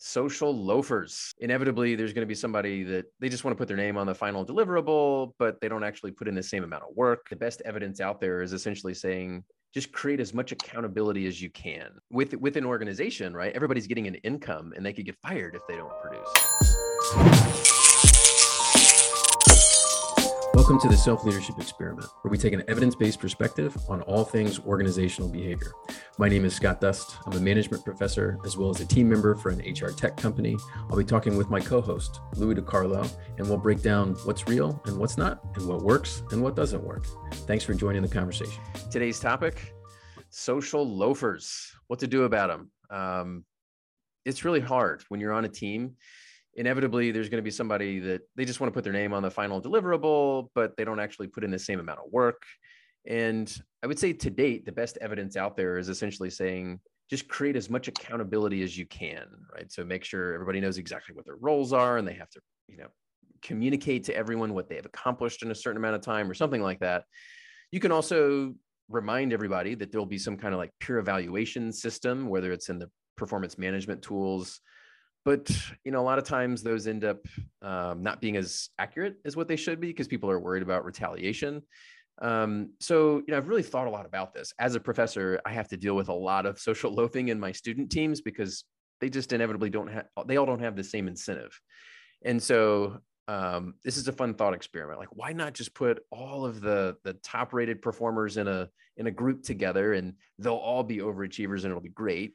social loafers. Inevitably, there's going to be somebody that they just want to put their name on the final deliverable, but they don't actually put in the same amount of work. The best evidence out there is essentially saying, just create as much accountability as you can with with an organization right everybody's getting an income and they could get fired if they don't produce Welcome to the Self Leadership Experiment, where we take an evidence based perspective on all things organizational behavior. My name is Scott Dust. I'm a management professor as well as a team member for an HR tech company. I'll be talking with my co host, Louie Decarlo, and we'll break down what's real and what's not, and what works and what doesn't work. Thanks for joining the conversation. Today's topic social loafers, what to do about them. Um, it's really hard when you're on a team inevitably there's going to be somebody that they just want to put their name on the final deliverable, but they don't actually put in the same amount of work. And I would say to date, the best evidence out there is essentially saying just create as much accountability as you can, right? So make sure everybody knows exactly what their roles are and they have to, you know, communicate to everyone what they have accomplished in a certain amount of time or something like that. You can also remind everybody that there'll be some kind of like peer evaluation system, whether it's in the performance management tools, but you know a lot of times those end up um, not being as accurate as what they should be because people are worried about retaliation um, so you know i've really thought a lot about this. As a professor i have to deal with a lot of social loafing in my student teams because they just inevitably don't have they all don't have the same incentive. And so um, this is a fun thought experiment. Like why not just put all of the the top rated performers in a in a group together and they'll all be overachievers and it'll be great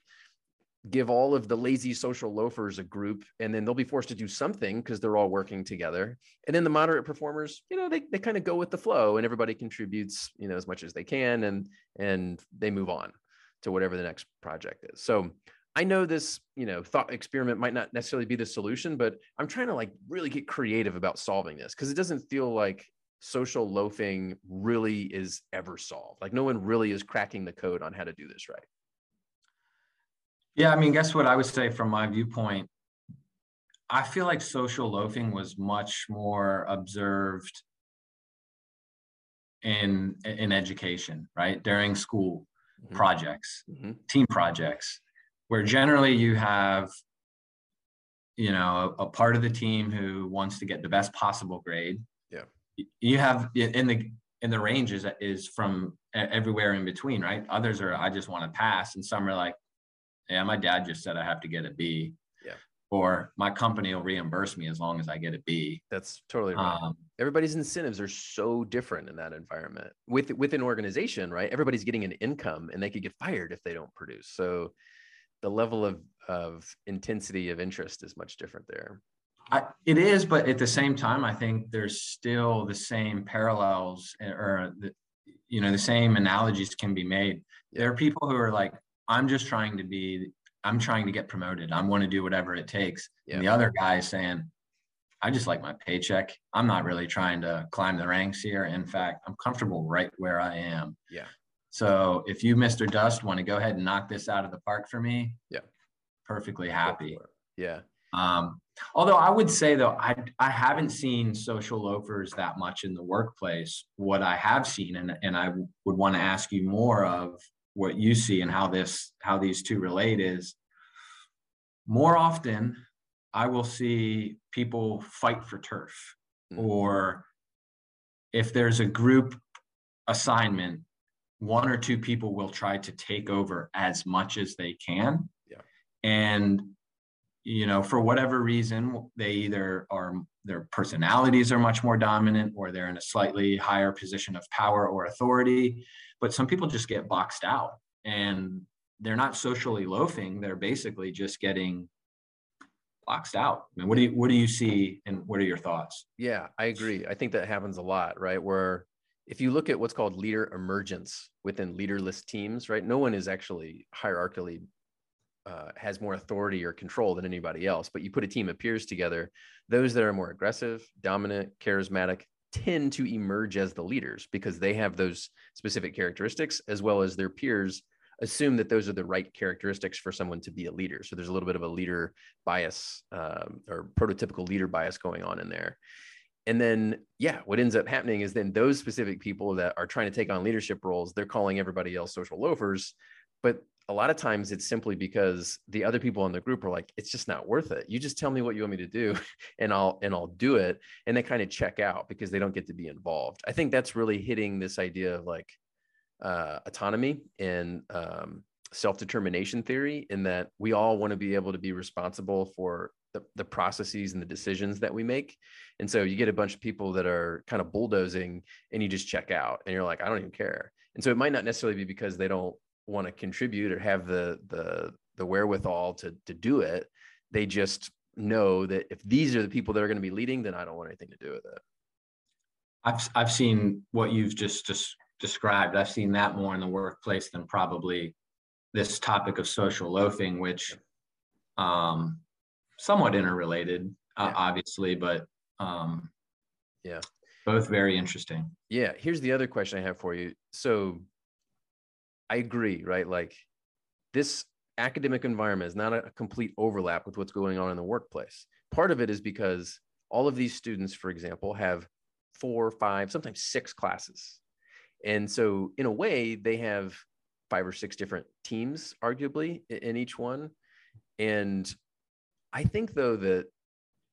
give all of the lazy social loafers a group and then they'll be forced to do something because they're all working together. And then the moderate performers you know they, they kind of go with the flow and everybody contributes you know as much as they can and and they move on to whatever the next project is. So i know this you know thought experiment might not necessarily be the solution but i'm trying to like really get creative about solving this because it doesn't feel like social loafing really is ever solved. Like no one really is cracking the code on how to do this right yeah, I mean, guess what I would say from my viewpoint? I feel like social loafing was much more observed in in education, right? During school mm-hmm. projects, mm-hmm. team projects, where generally you have you know a, a, part of the team who wants to get the best possible grade. Yeah. You have in the in the ranges is from everywhere in between, right? Others are I just want to pass, and some are like yeah, my dad just said I have to get a B. Yeah. Or my company will reimburse me as long as I get a B. That's totally right. Um, Everybody's incentives are so different in that environment. With with an organization, right? Everybody's getting an income and they could get fired if they don't produce. So the level of of intensity of interest is much different there. I, it is, but at the same time, I think there's still the same parallels eh, or the, you know the same analogies can be made. There are people who are like, I'm just trying to be, I'm trying to get promoted. I want to do whatever it takes. Yeah. And the other guy is saying, I just like my paycheck. I'm not really trying to climb the ranks here. In fact, I'm comfortable right where I am. Yeah. So if you, Mr. Dust, want to go ahead and knock this out of the park for me, yeah, perfectly happy. Yeah. Um, although I would say though, I I haven't seen social loafers that much in the workplace. What I have seen, and and I would want to ask you more of what you see and how this how these two relate is more often i will see people fight for turf mm-hmm. or if there's a group assignment one or two people will try to take over as much as they can yeah. and you know for whatever reason they either are their personalities are much more dominant or they're in a slightly higher position of power or authority but some people just get boxed out and they're not socially loafing. They're basically just getting boxed out. I mean, what do you what do you see and what are your thoughts? Yeah i agree. I think that happens a lot right? Where if you look at what's called leader emergence within leaderless teams right? No one is actually hierarchically uh, has more authority or control than anybody else but you put a team of peers together those that are more aggressive dominant charismatic tend to emerge as the leaders because they have those specific characteristics as well as their peers assume that those are the right characteristics for someone to be a leader. So there's a little bit of a leader bias um, or prototypical leader bias going on in there. And then, yeah, what ends up happening is then those specific people that are trying to take on leadership roles, they're calling everybody else social loafers. But a lot of times it's simply because the other people in the group are like, it's just not worth it. You just tell me what you want me to do and I'll and I'll do it. And they kind of check out because they don't get to be involved. I think that's really hitting this idea of like uh, autonomy and um, self-determination theory in that we all want to be able to be responsible for the, the processes and the decisions that we make. And so you get a bunch of people that are kind of bulldozing and you just check out and you're like, I don't even care. And so it might not necessarily be because they don't want to contribute or have the the the wherewithal to to do it they just know that if these are the people that are going to be leading then i don't want anything to do with it. I've i've seen what you've just just described. I've seen that more in the workplace than probably this topic of social loafing which um somewhat interrelated uh, obviously but um yeah. both very interesting. Yeah here's the other question i have for you. So I agree, right? Like this academic environment is not a complete overlap with what's going on in the workplace. Part of it is because all of these students, for example, have four, five, sometimes six classes. And so, in a way, they have five or six different teams, arguably, in each one. And I think, though, that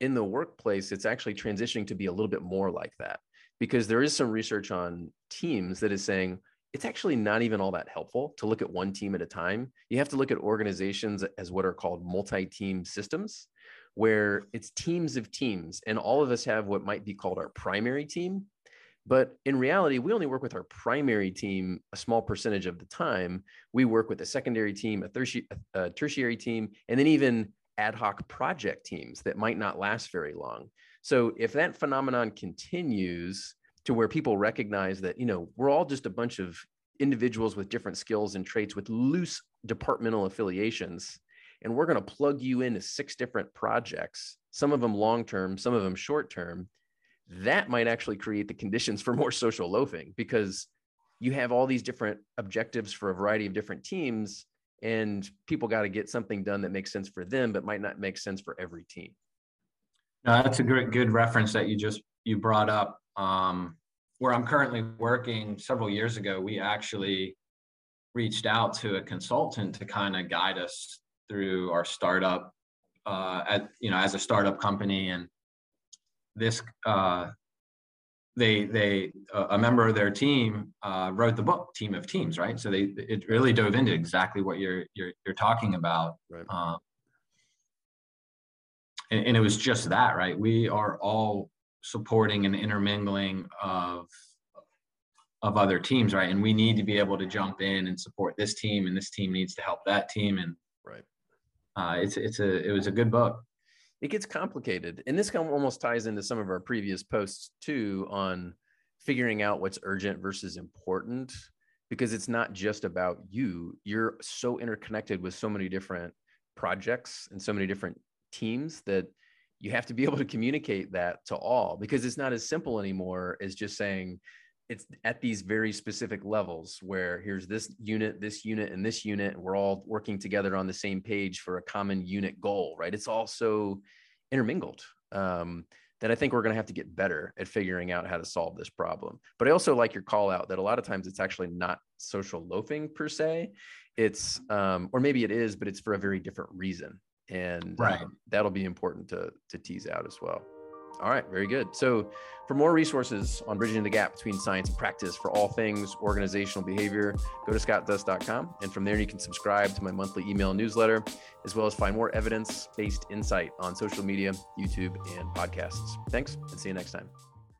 in the workplace, it's actually transitioning to be a little bit more like that because there is some research on teams that is saying, it's actually not even all that helpful to look at one team at a time. You have to look at organizations as what are called multi team systems, where it's teams of teams, and all of us have what might be called our primary team. But in reality, we only work with our primary team a small percentage of the time. We work with a secondary team, a, tertiary, a tertiary team, and then even ad hoc project teams that might not last very long. So if that phenomenon continues, to where people recognize that you know we're all just a bunch of individuals with different skills and traits with loose departmental affiliations and we're going to plug you into six different projects some of them long term some of them short term. That might actually create the conditions for more social loafing because you have all these different objectives for a variety of different teams and people got to get something done that makes sense for them but might not make sense for every team. No, that's a great good reference that you just you brought up um, where I'm currently working several years ago, we actually reached out to a consultant to kind of guide us through our startup uh, at you know as a startup company. And this uh, they they uh, a member of their team uh, wrote the book team of teams right? So they it really dove into exactly what you're you're, you're talking about. Right. um, and, and, it was just that right? We are all supporting and intermingling of of other teams, right? And we need to be able to jump in and support this team, and this team needs to help that team. And right, uh, it's it's a it was a good book. It gets complicated, and this kind of almost ties into some of our previous posts too on figuring out what's urgent versus important because it's not just about you. You're so interconnected with so many different projects and so many different teams that you have to be able to communicate that to all because it's not as simple anymore as just saying it's at these very specific levels where here's this unit this unit and this unit and we're all working together on the same page for a common unit goal right? It's all so intermingled um, that i think we're going to have to get better at figuring out how to solve this problem. But i also like your call out that a lot of times it's actually not social loafing per se. It's um, or maybe it is but it's for a very different reason and right. um, that'll be important to to tease out as well. All right very good. So for more resources on bridging the gap between science and practice for all things organizational behavior go to scottdust.com and from there you can subscribe to my monthly email newsletter as well as find more evidence-based insight on social media youtube and podcasts. Thanks and see you next time